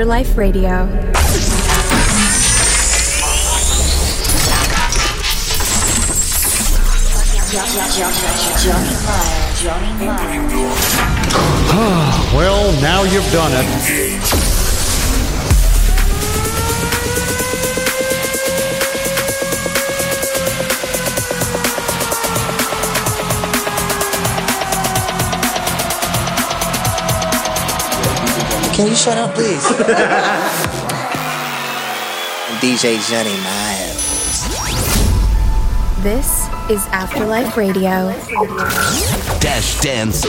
Afterlife Radio. well, now you've done it. Can you shut up, please? DJ Jonney Miles. This is Afterlife Radio. Dash Dance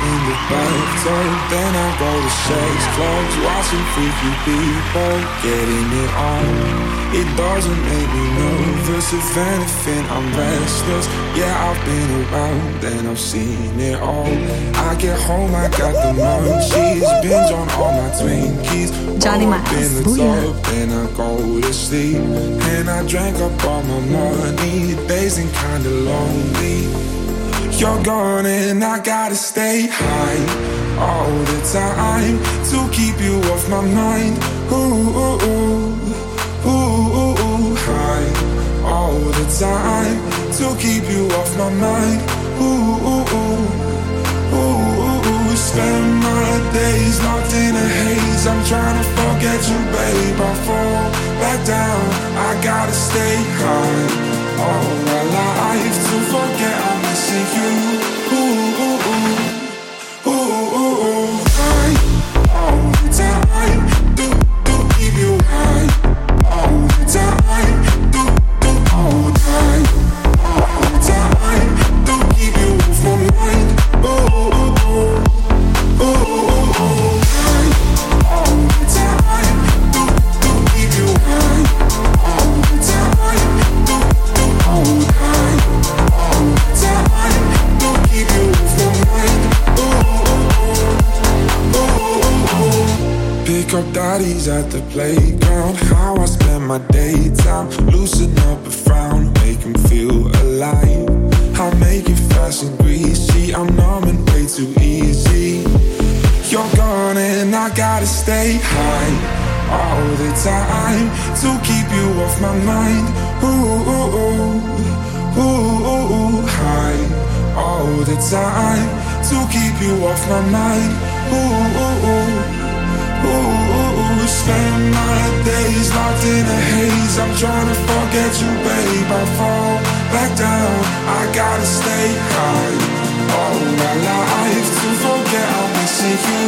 in the bathtub, then I go to sex clubs, watching freaky people getting it on. It doesn't make me nervous. If anything, I'm restless. Yeah, I've been around and I've seen it all. I get home, I got the munchies, binge on all my Twinkies. Jonney Miles. In the tub, then I go to sleep, and I drank up all my money. Days ain't kinda lonely. You're gone and I gotta stay high all the time to keep you off my mind. Ooh, ooh, ooh, ooh, ooh, high all the time to keep you off my mind. Ooh, ooh, ooh, ooh, ooh, ooh. Spend my days locked in a haze. I'm trying to forget you, babe. I fall back down. I gotta stay high all my life to forget I'm missing you. Off my mind. Ooh, ooh, ooh. Ooh, ooh, ooh, spend my days locked in a haze. I'm trying to forget you, babe. I fall back down. I gotta stay high all my life to forget I'm missing you.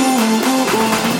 Ooh, ooh, ooh,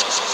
Thank you.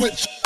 switch.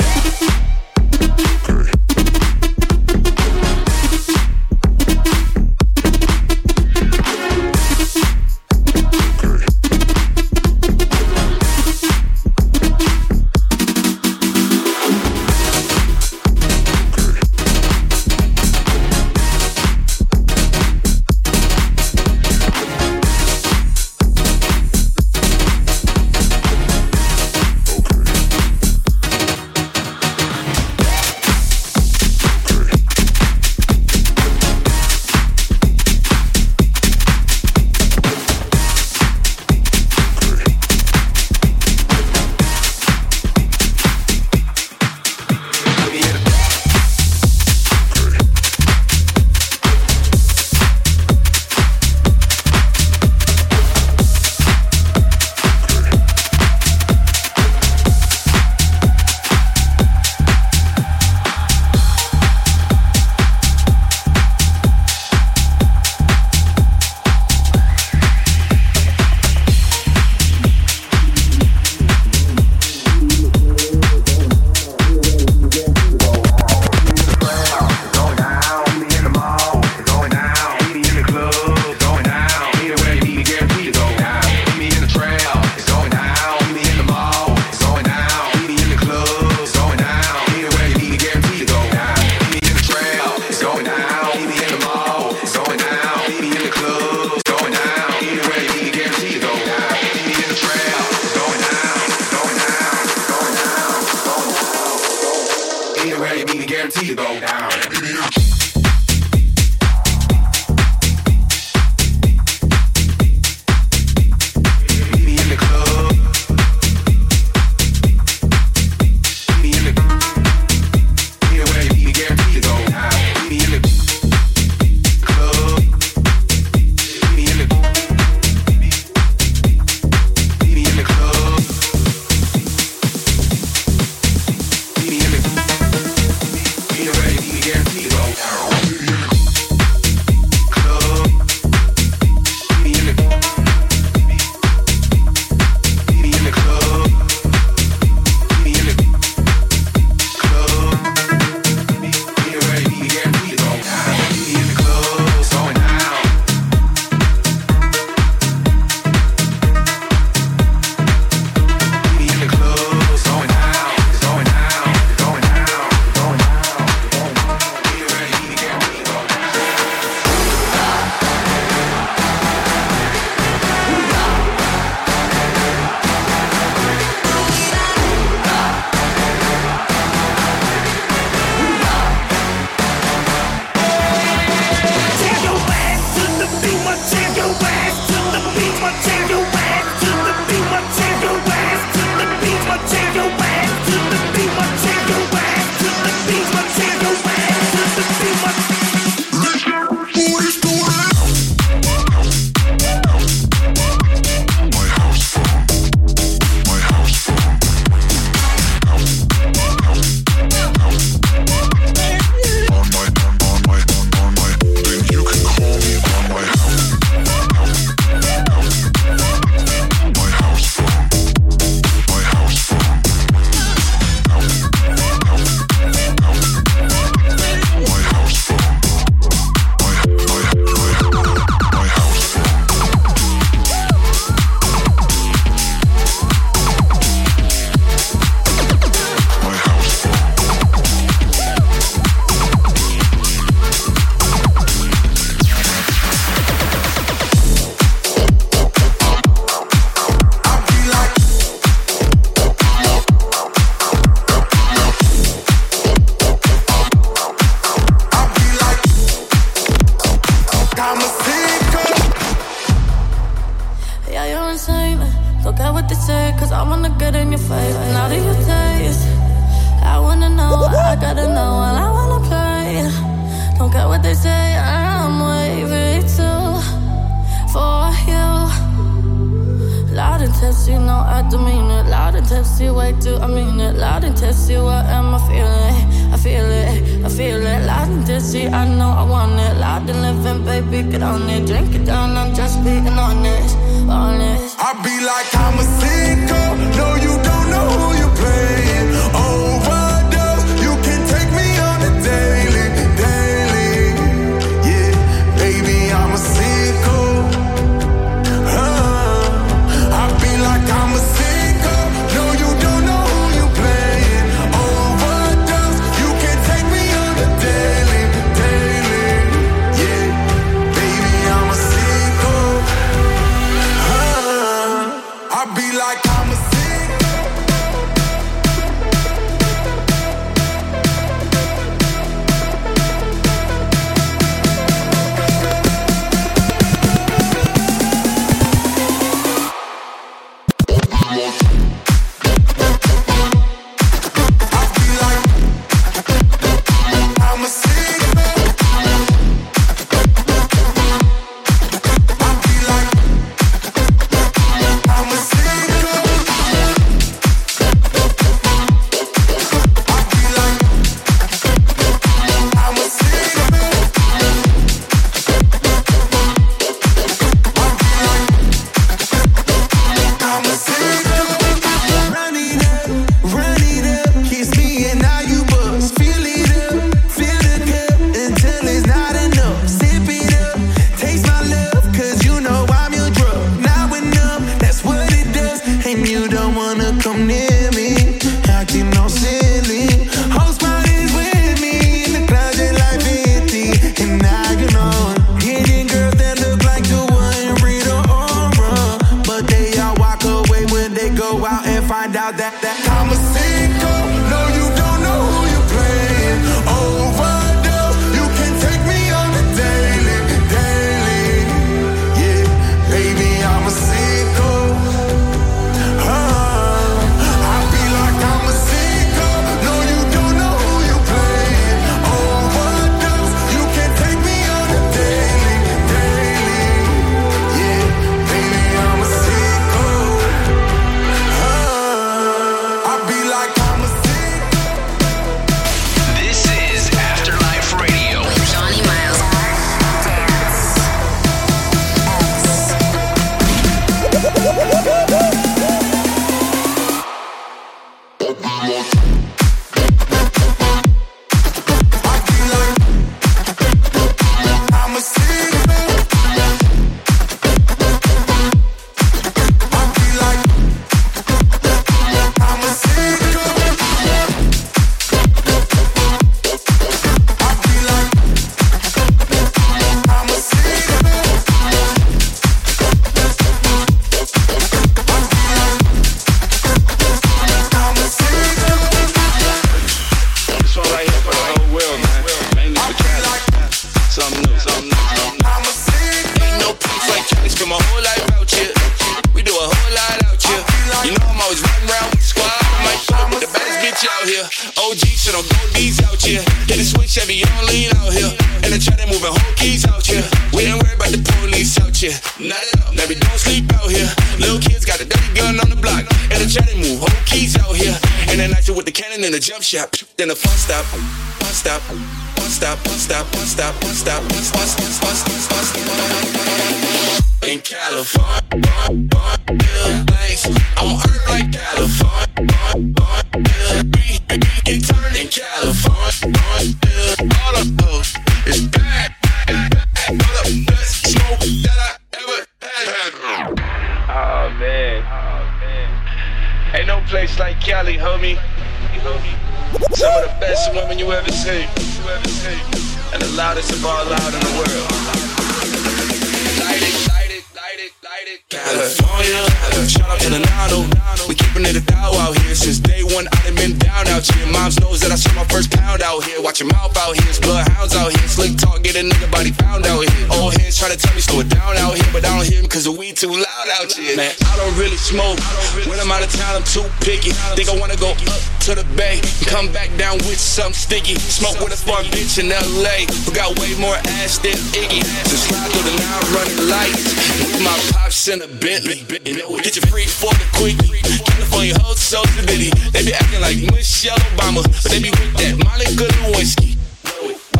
sticky. Smoke with a fun bitch in LA. We got way more ass than Iggy. Just slide through the nine running lights. With my pops in a Bentley. Get your free for the quickie. California hoes so diddy. They be acting like Michelle Obama. But they be with that Monica Lewinsky.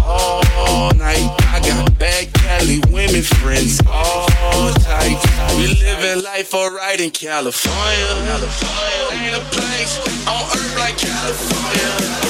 All night, I got bad Cali women friends, all types. We living life alright in California. California. Ain't a place on earth like California.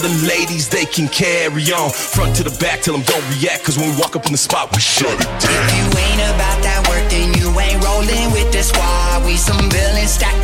The ladies, they can carry on. Front to the back, tell them don't react, cause when we walk up in the spot, we shut it down. If you ain't about that work, then you ain't rolling with the squad. We some villains stacked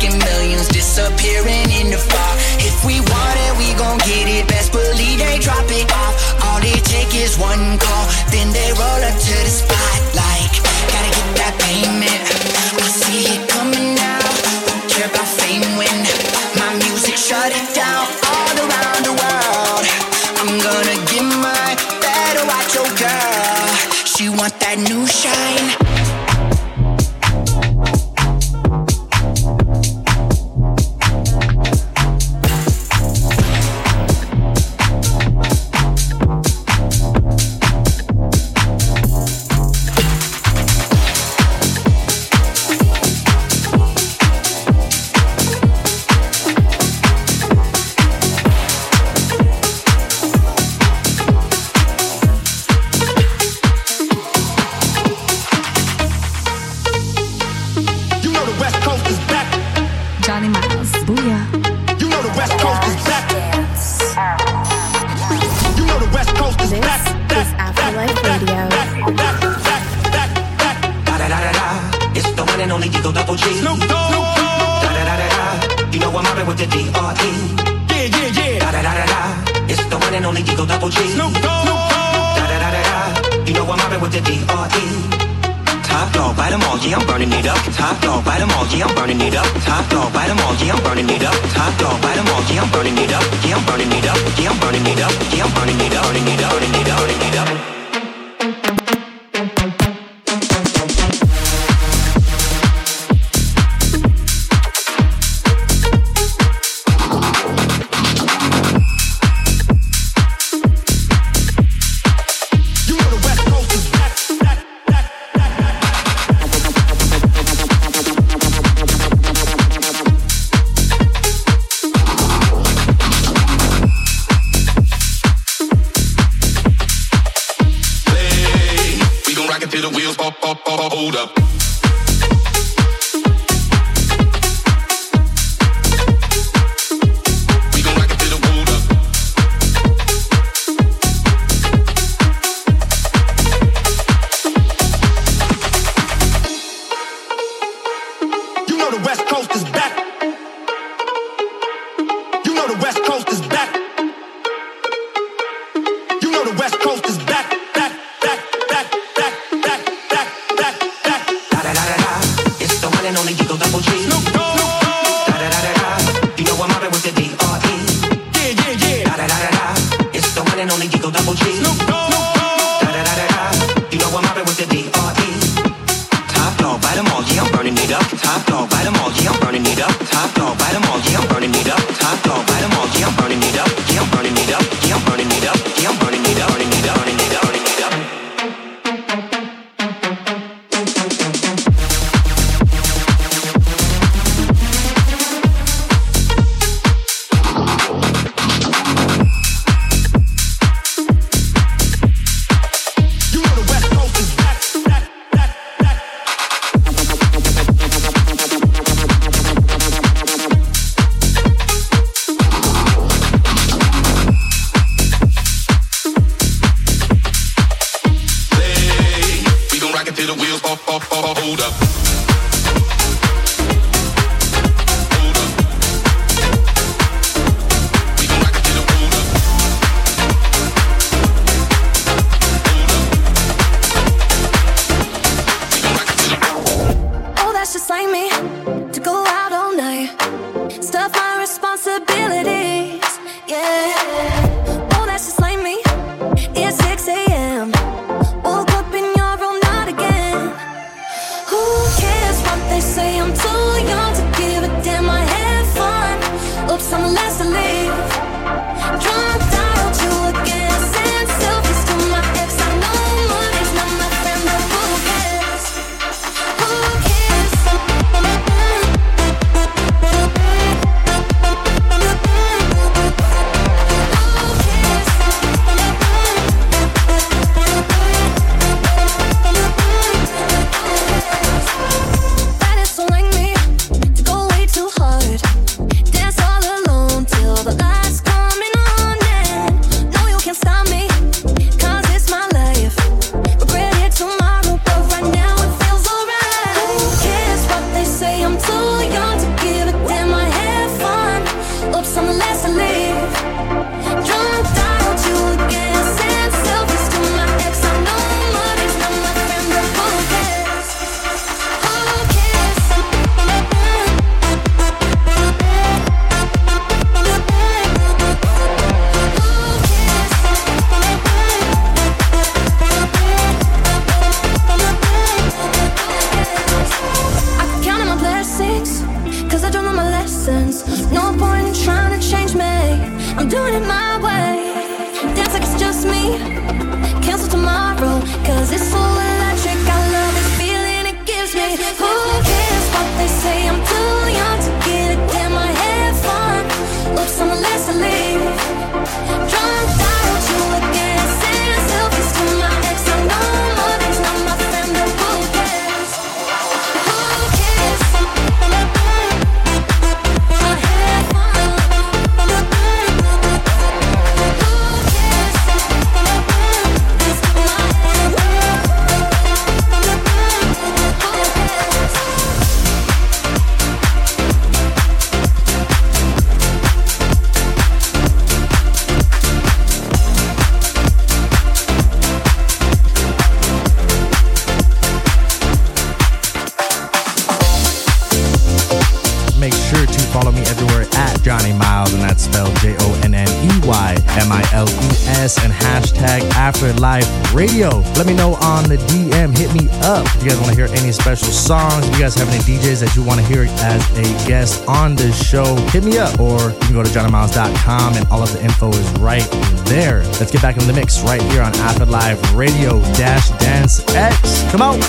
Radio. Let me know on the DM. Hit me up if you guys want to hear any special songs. If you guys have any DJs that you want to hear as a guest on the show, hit me up or you can go to jonneymiles.com and all of the info is right there. Let's get back in the mix right here on After Life Radio Dash Dance X. Come on.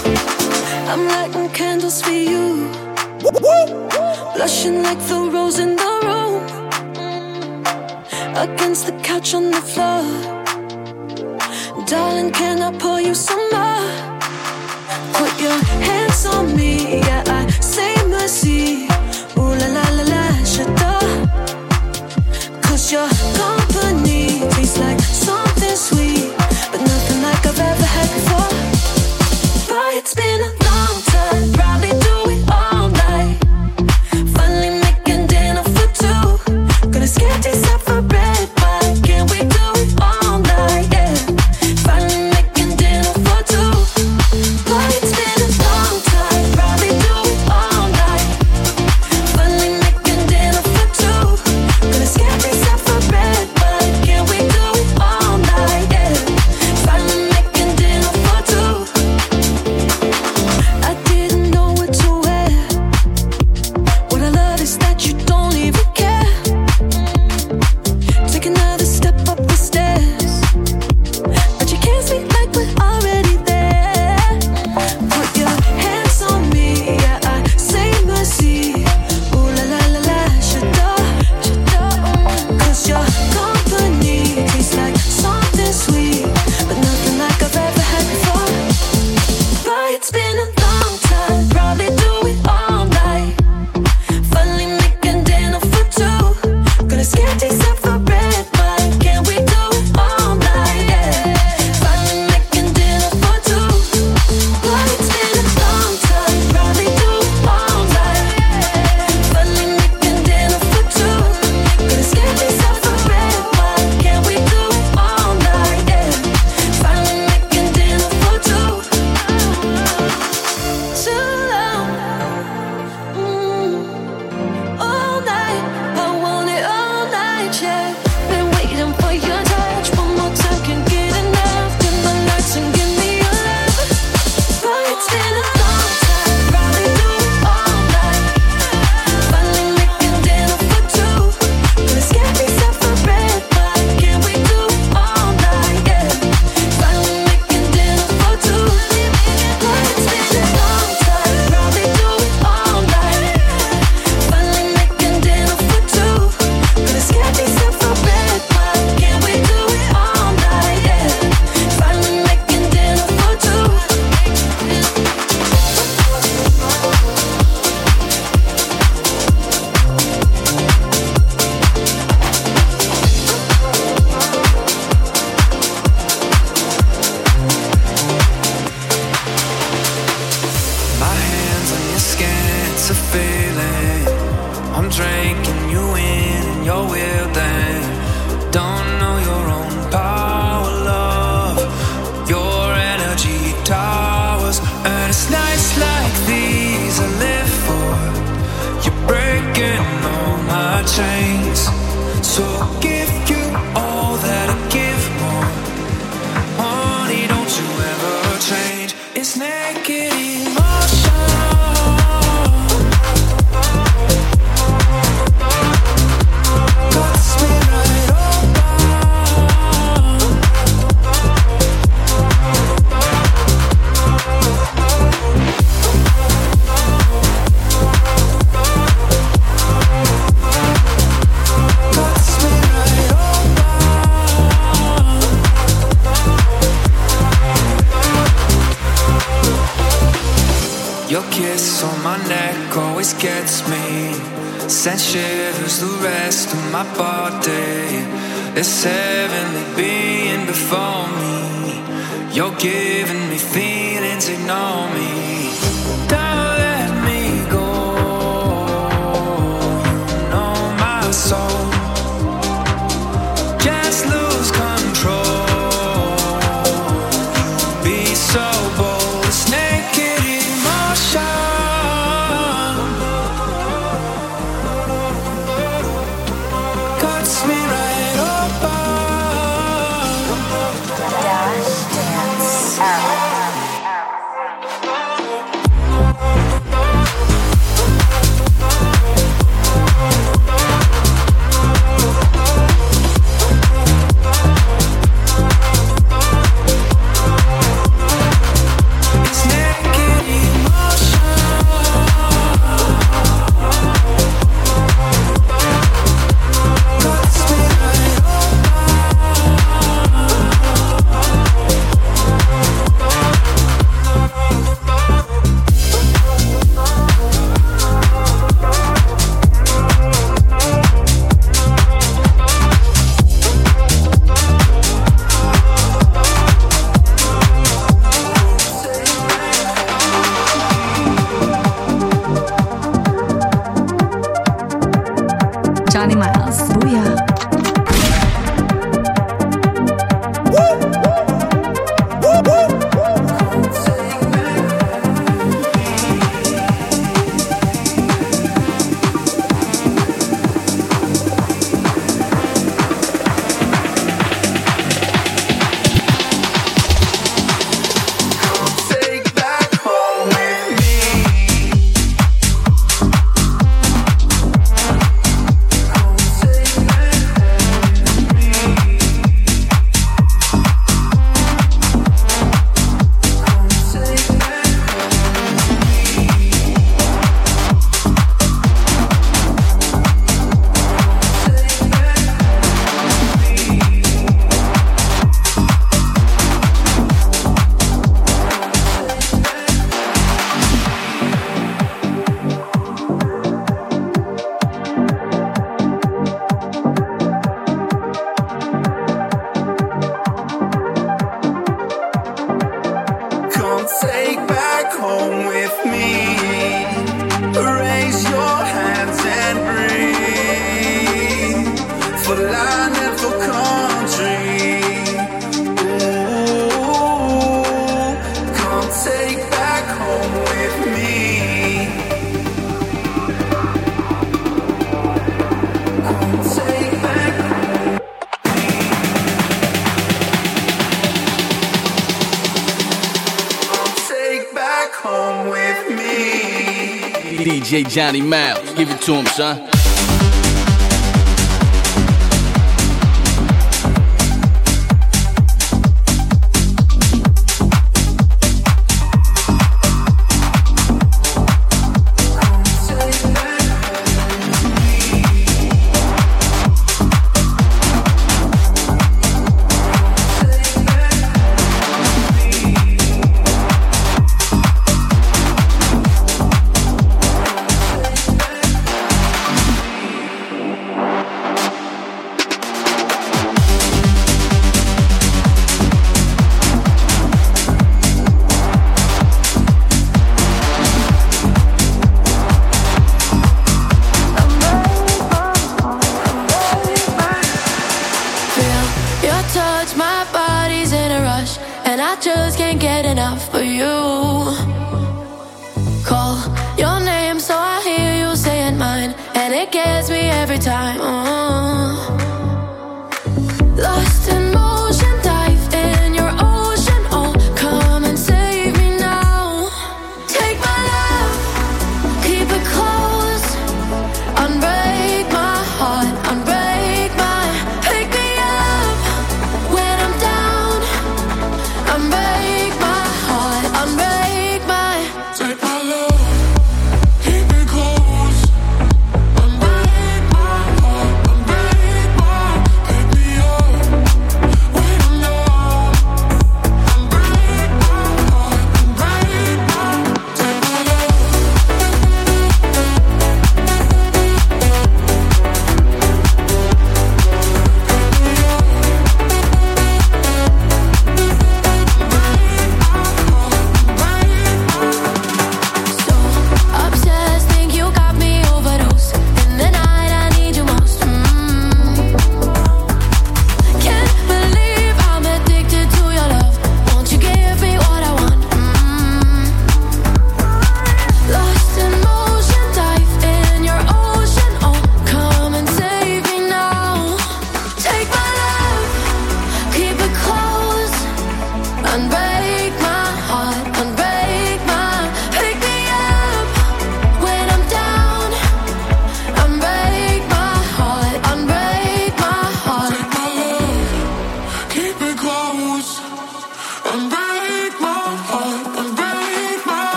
I'm lighting candles for you. Blushing like the rose in the room. Against the couch on the floor. Darling, can I pull you some more? Put your hands on me, yeah, I say mercy. Ooh la la la la, j'adore. Cause you're Jonney Miles, give it to him, son.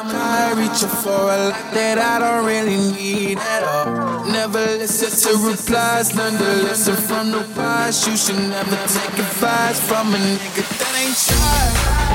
I reach for a life that I don't really need at all. Never listen to replies, learn to listen from the wise. You should never take advice from a nigga that ain't tried.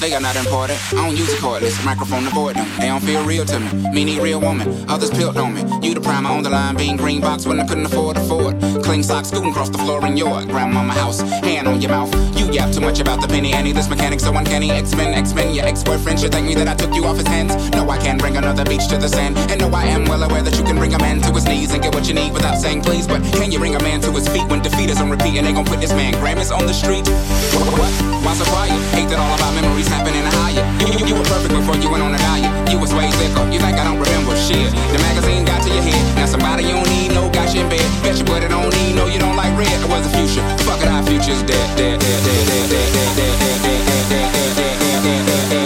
They are not important. I don't use a cordless microphone to avoid them. They don't feel real to me. Me need real woman. Others built on me. You the primer on the line, being green box when I couldn't afford afford. Clean socks scooting across the floor in your grandmama house. Hand on your mouth. You yap too much about the penny Annie. This mechanic so uncanny. X-Men, X-Men. Your ex-boyfriend should thank me that I took you off his hands. No, I can't bring another beach to the sand. And no, I am well aware that you can bring a man to his knees and get what you need without saying please. But can you bring a man to his feet when defeat is on repeat and they gon' put this man Grammys on the street? What? Why so? Hate that all of our memories happen in a higher. You, you, you were perfect before you went on a diet. You was way thicker. You think I don't remember shit? The magazine got to your head. Now somebody you don't need, no got you in bed. Bet you but it don't need, no you don't like red. It was the future. Fuck it, our future's dead, dead, dead, dead, dead, dead, dead, dead, dead, dead, dead, dead, dead, dead, Let's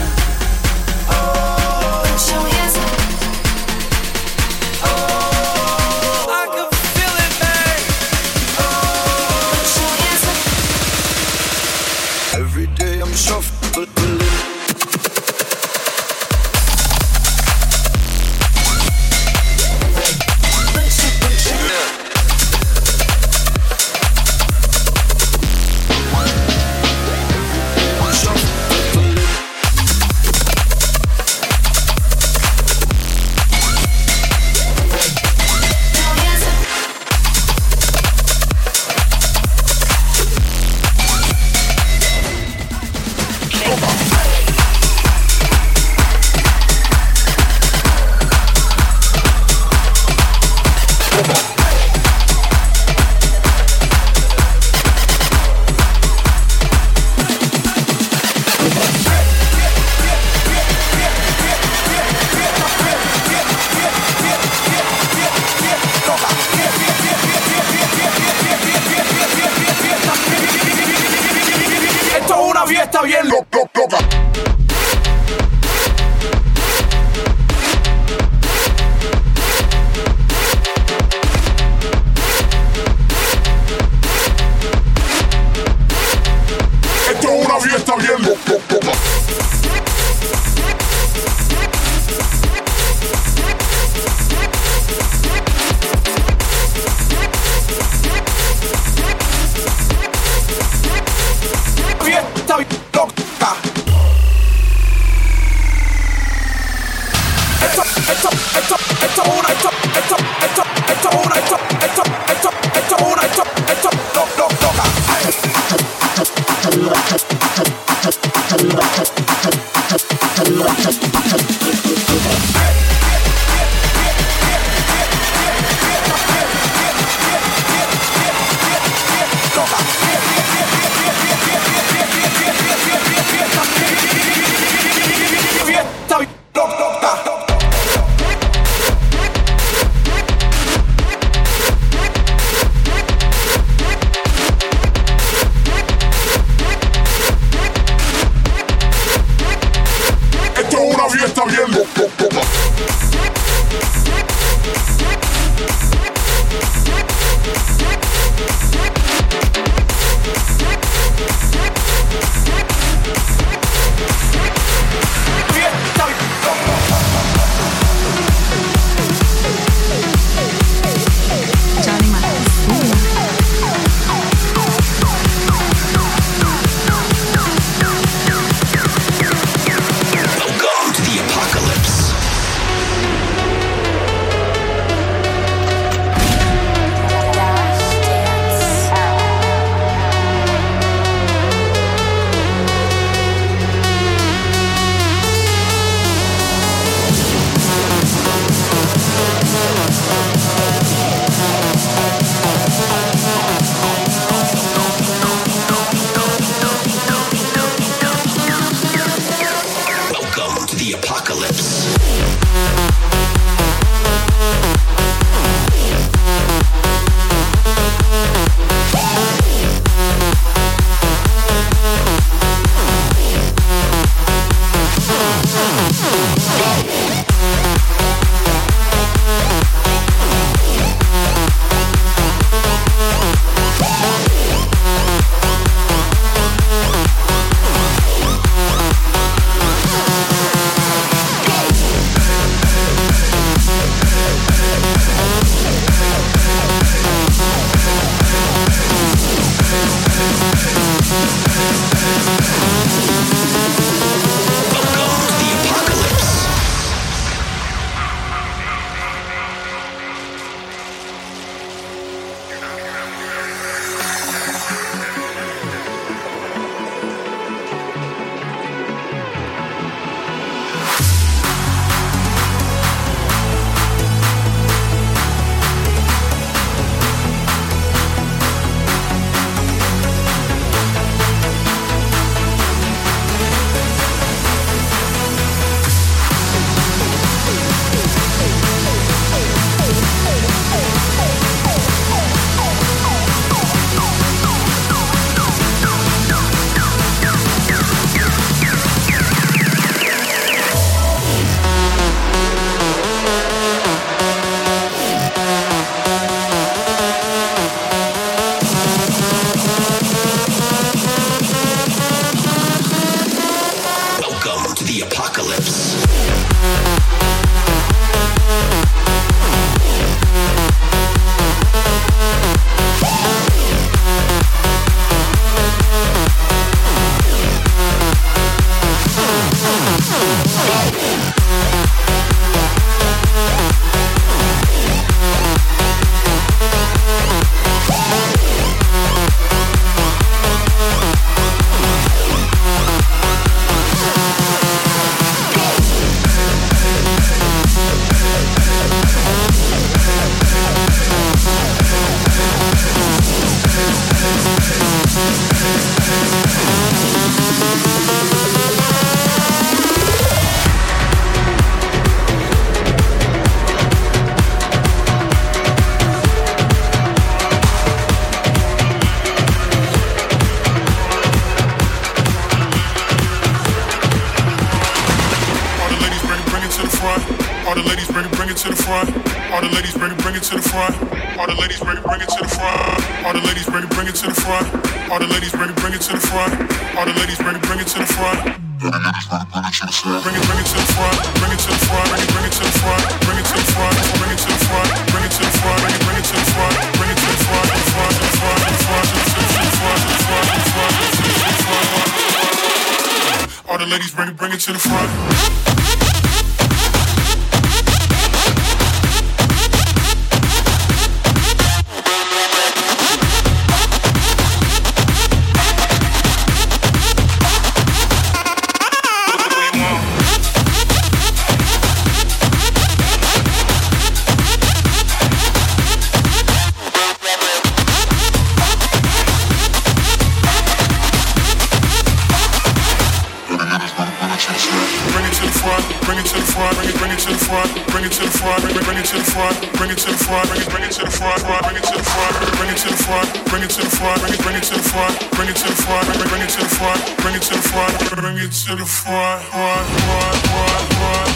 to the front, front, front, front, front.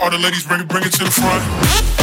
All the ladies bring it, bring it to the front.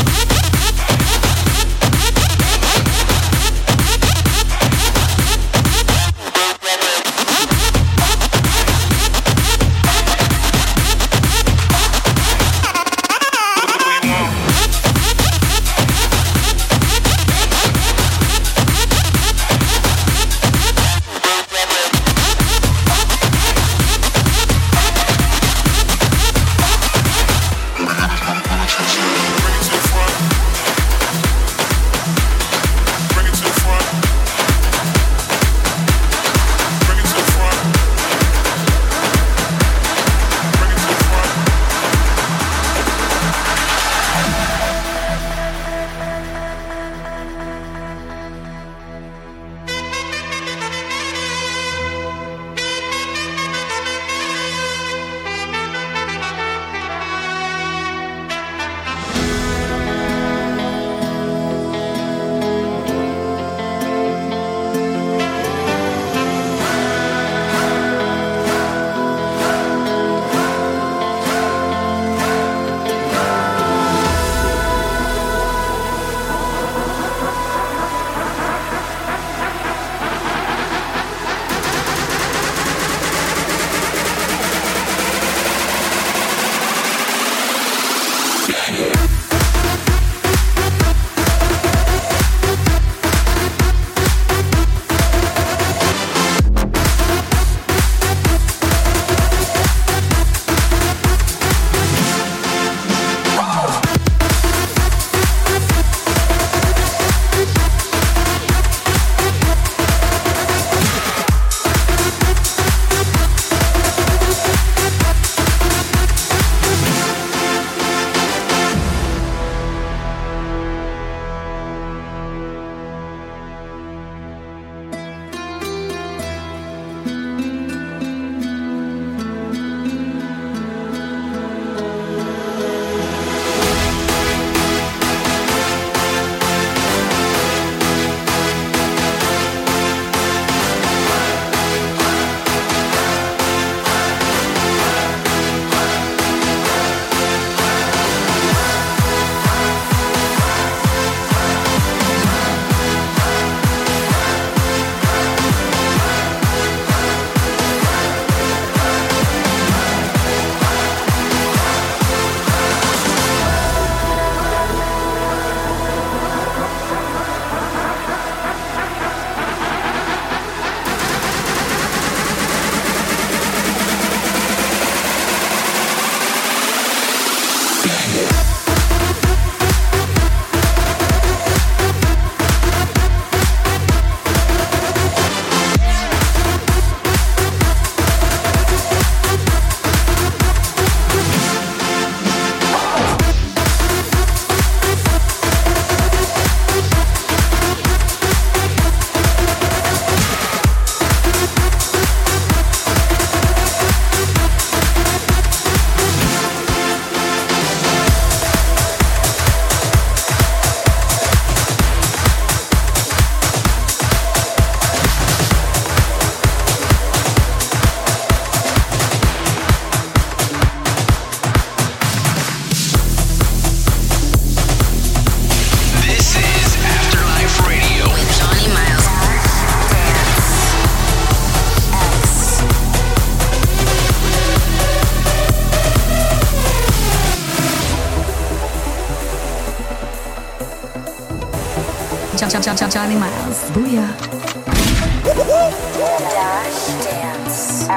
Jonney Miles. Booyah. Dash Dance.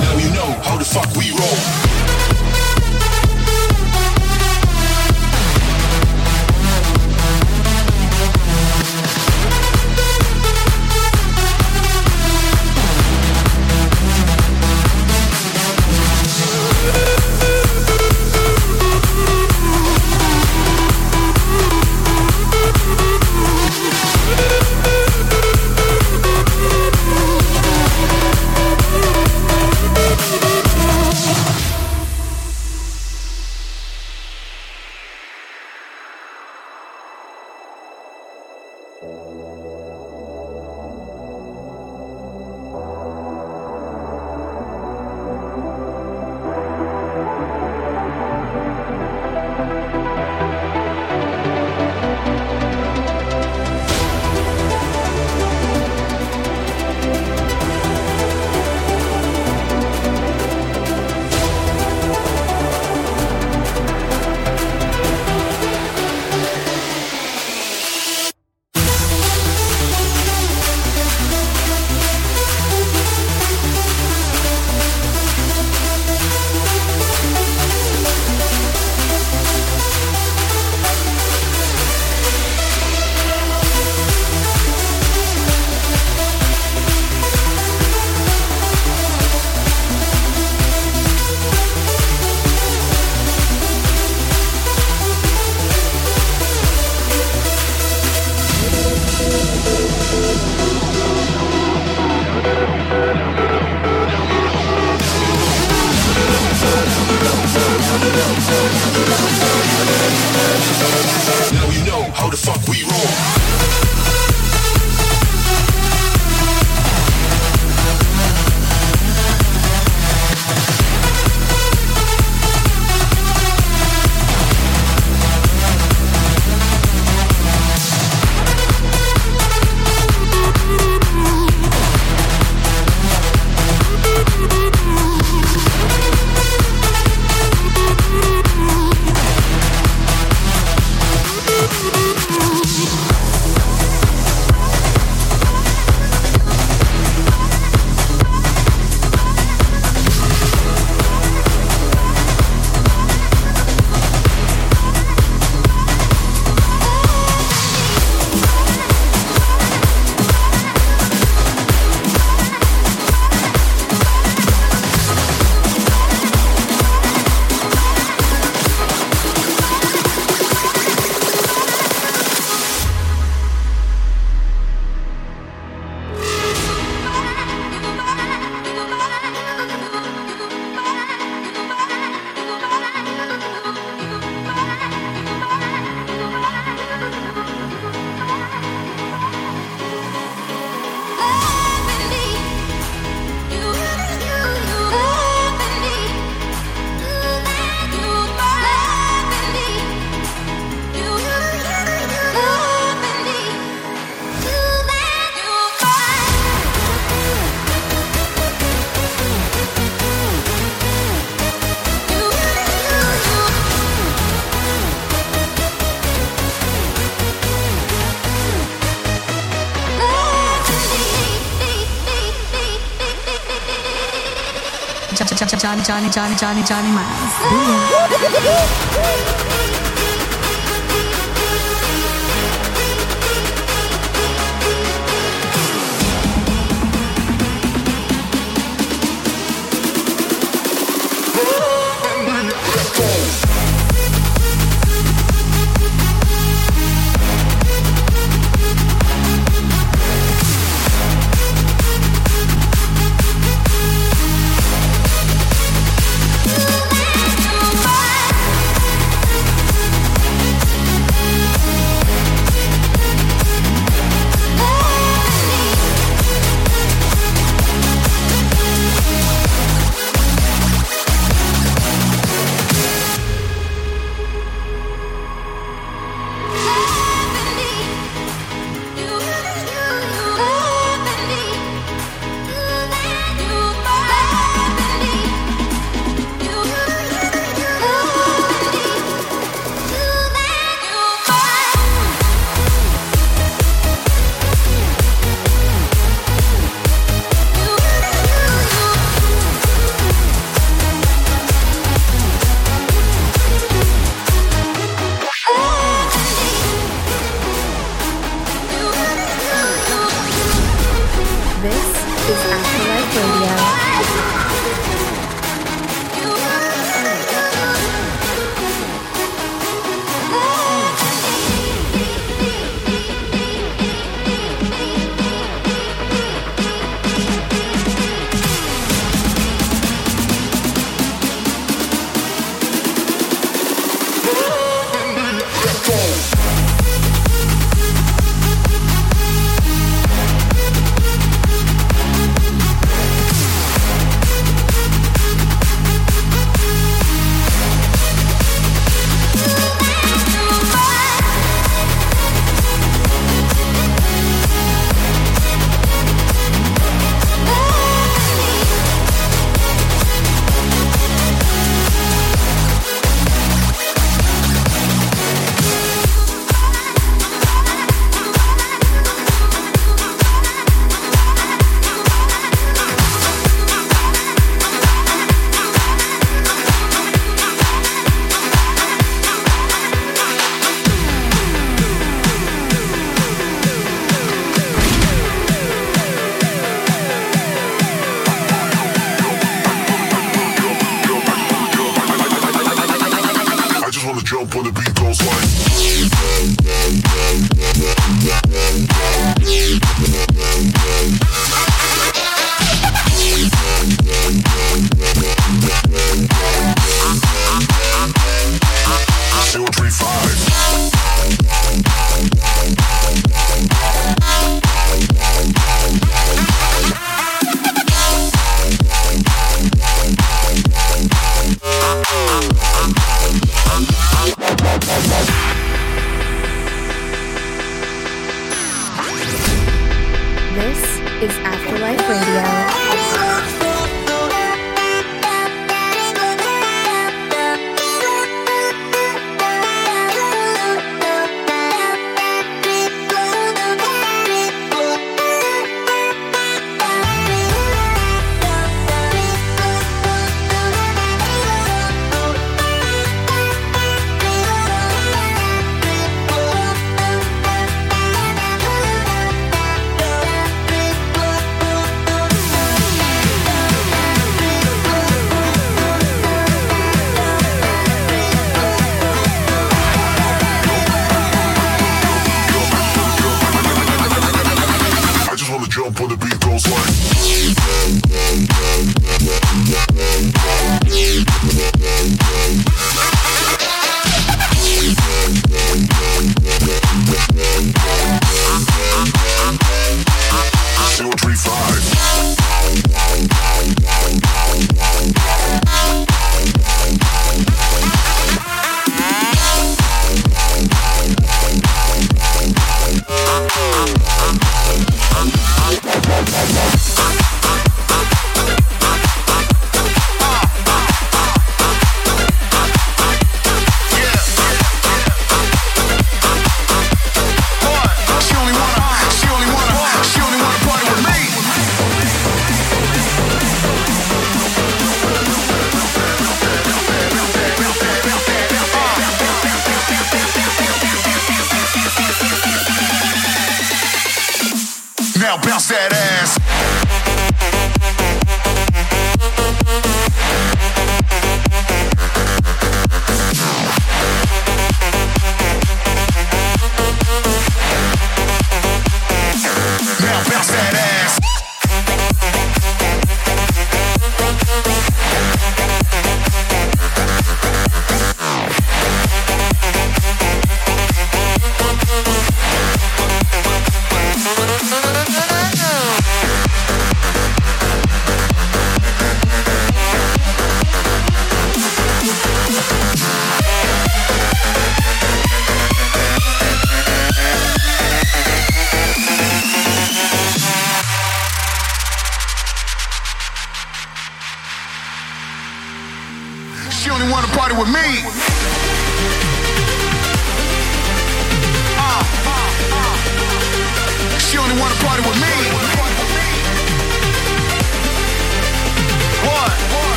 Now you know how the fuck we roll. Johnny, Johnny, Johnny, Johnny, Miles.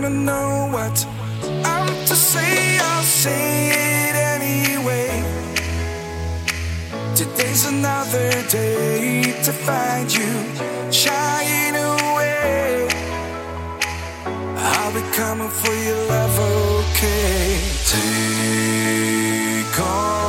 I don't know what I'm to say, I'll say it anyway. Today's another day to find you shying away. I'll be coming for your love, okay? Take on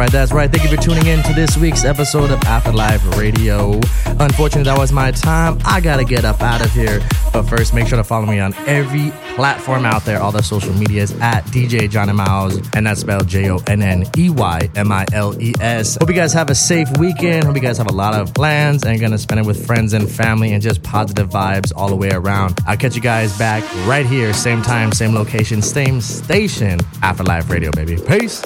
right, that's right. Thank you for tuning in to this week's episode of After Life Radio. Unfortunately, that was my time. I gotta get up out of here. But first, make sure to follow me on every platform out there, all the social medias at DJ Jonney Miles, and that's spelled J O N N E Y M I L E S. Hope you guys have a safe weekend. Hope you guys have a lot of plans and gonna spend it with friends and family and just positive vibes all the way around. I'll catch you guys back right here, same time, same location, same station. After Life Radio, baby. Peace.